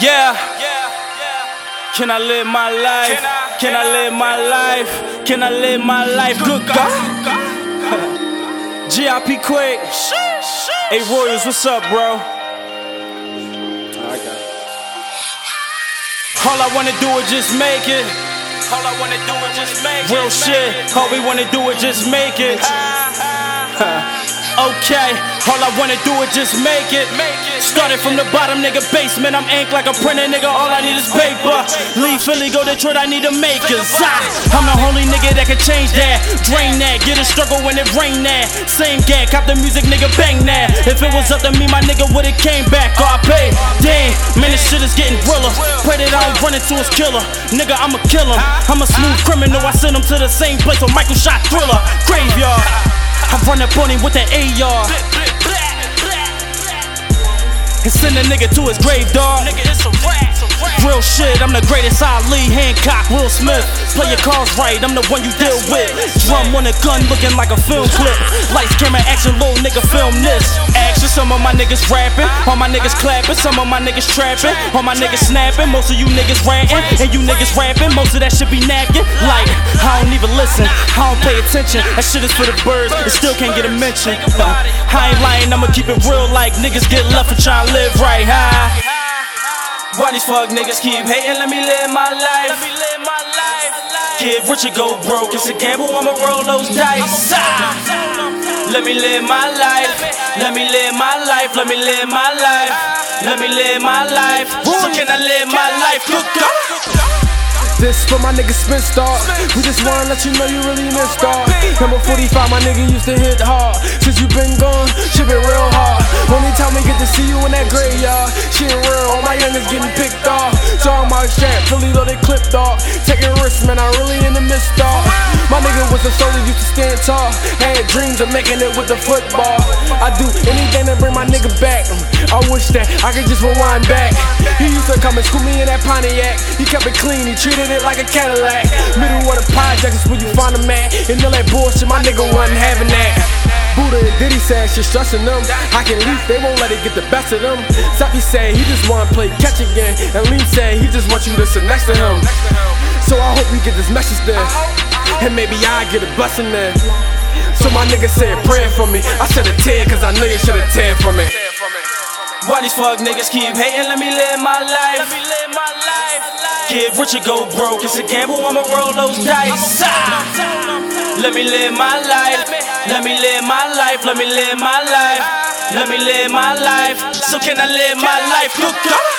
Yeah. Can I live my life? Can I live my life? Can I live my life? Good God. G.I.P Quake. Hey Royals, what's up, bro? All I wanna do is just make it. All I wanna do is just make it. Real shit. All we wanna do is just make it. Okay, all I wanna do is just make it. Started from the bottom, nigga, basement. I'm ink like a printer, nigga. All I need is paper. Leave Philly, go Detroit, I need a makers. Ah, I'm the only nigga that can change that. Drain that, get a struggle when it rain that. Same gag, cop the music, nigga, bang that. If it was up to me, my nigga would've came back. I paid. Damn, man, this shit is getting realer. Pray that I don't run into his killer. Nigga, I'ma kill him. I'm a smooth criminal, I send him to the same place where Michael shot Thriller. Graveyard. I run up on him with that AR. And send a nigga to his grave, dog. Nigga, it's a rap. Real shit, I'm the greatest Ali, Hancock, Will Smith. Play your cards right, I'm the one you deal with. Drum on a gun looking like a film clip. Lights, camera, action, little nigga, film this. Some of my niggas rapping, all my niggas clapping, some of my niggas trapping, all my niggas snapping, most of you niggas ranting, and you niggas rapping, most of that shit be nagging. Like, I don't even listen, I don't pay attention. That shit is for the birds, and still can't get a mention. Uh, I ain't lying, I'ma keep it real like niggas get left for trying to live right, huh? Why these fuck niggas keep hating? Let me live my life. Let me live my life. Get rich or go broke. It's a gamble. I'ma roll those dice. Ah! Let me live my life. Let me live my life. Let me live my life. Let me live my life. So can I live my life? Good God. This for my nigga Spin Star. We just wanna let you know you really missed all. Number 45, my nigga used to hit hard. Since you been gone, shit been real hard. Only time we get to see you in that graveyard. Shit real, all my youngins getting picked off. Talking about strap, really loaded clip dog. Taking risks, man, I really in the midst dog. Nigga soldier, used to stand tall. Had dreams of making it with the football. I do anything to bring my nigga back. I wish that I could just rewind back. He used to come and school me in that Pontiac. He kept it clean, he treated it like a Cadillac. Middle of the projects is where you find a man. And all that bullshit, my nigga wasn't having that. Buddha and Diddy said shit stressing them. I can leave, they won't let it get the best of them. Sappy said he just wanna play catch again. And Lean said he just wants you to sit next to him. So I hope you get this message there. And maybe I get a blessing there. So my nigga said prayer for me. I said a tear cause I know you should have tear from it. Why these fuck niggas keep hating? Let me live my life. Let me live my life. Get rich or go broke. It's a gamble. I'ma roll those dice. Ah. Let me live my life. Let me live my life. Let me live my life. Let me live my life. So can I live my life? Good God.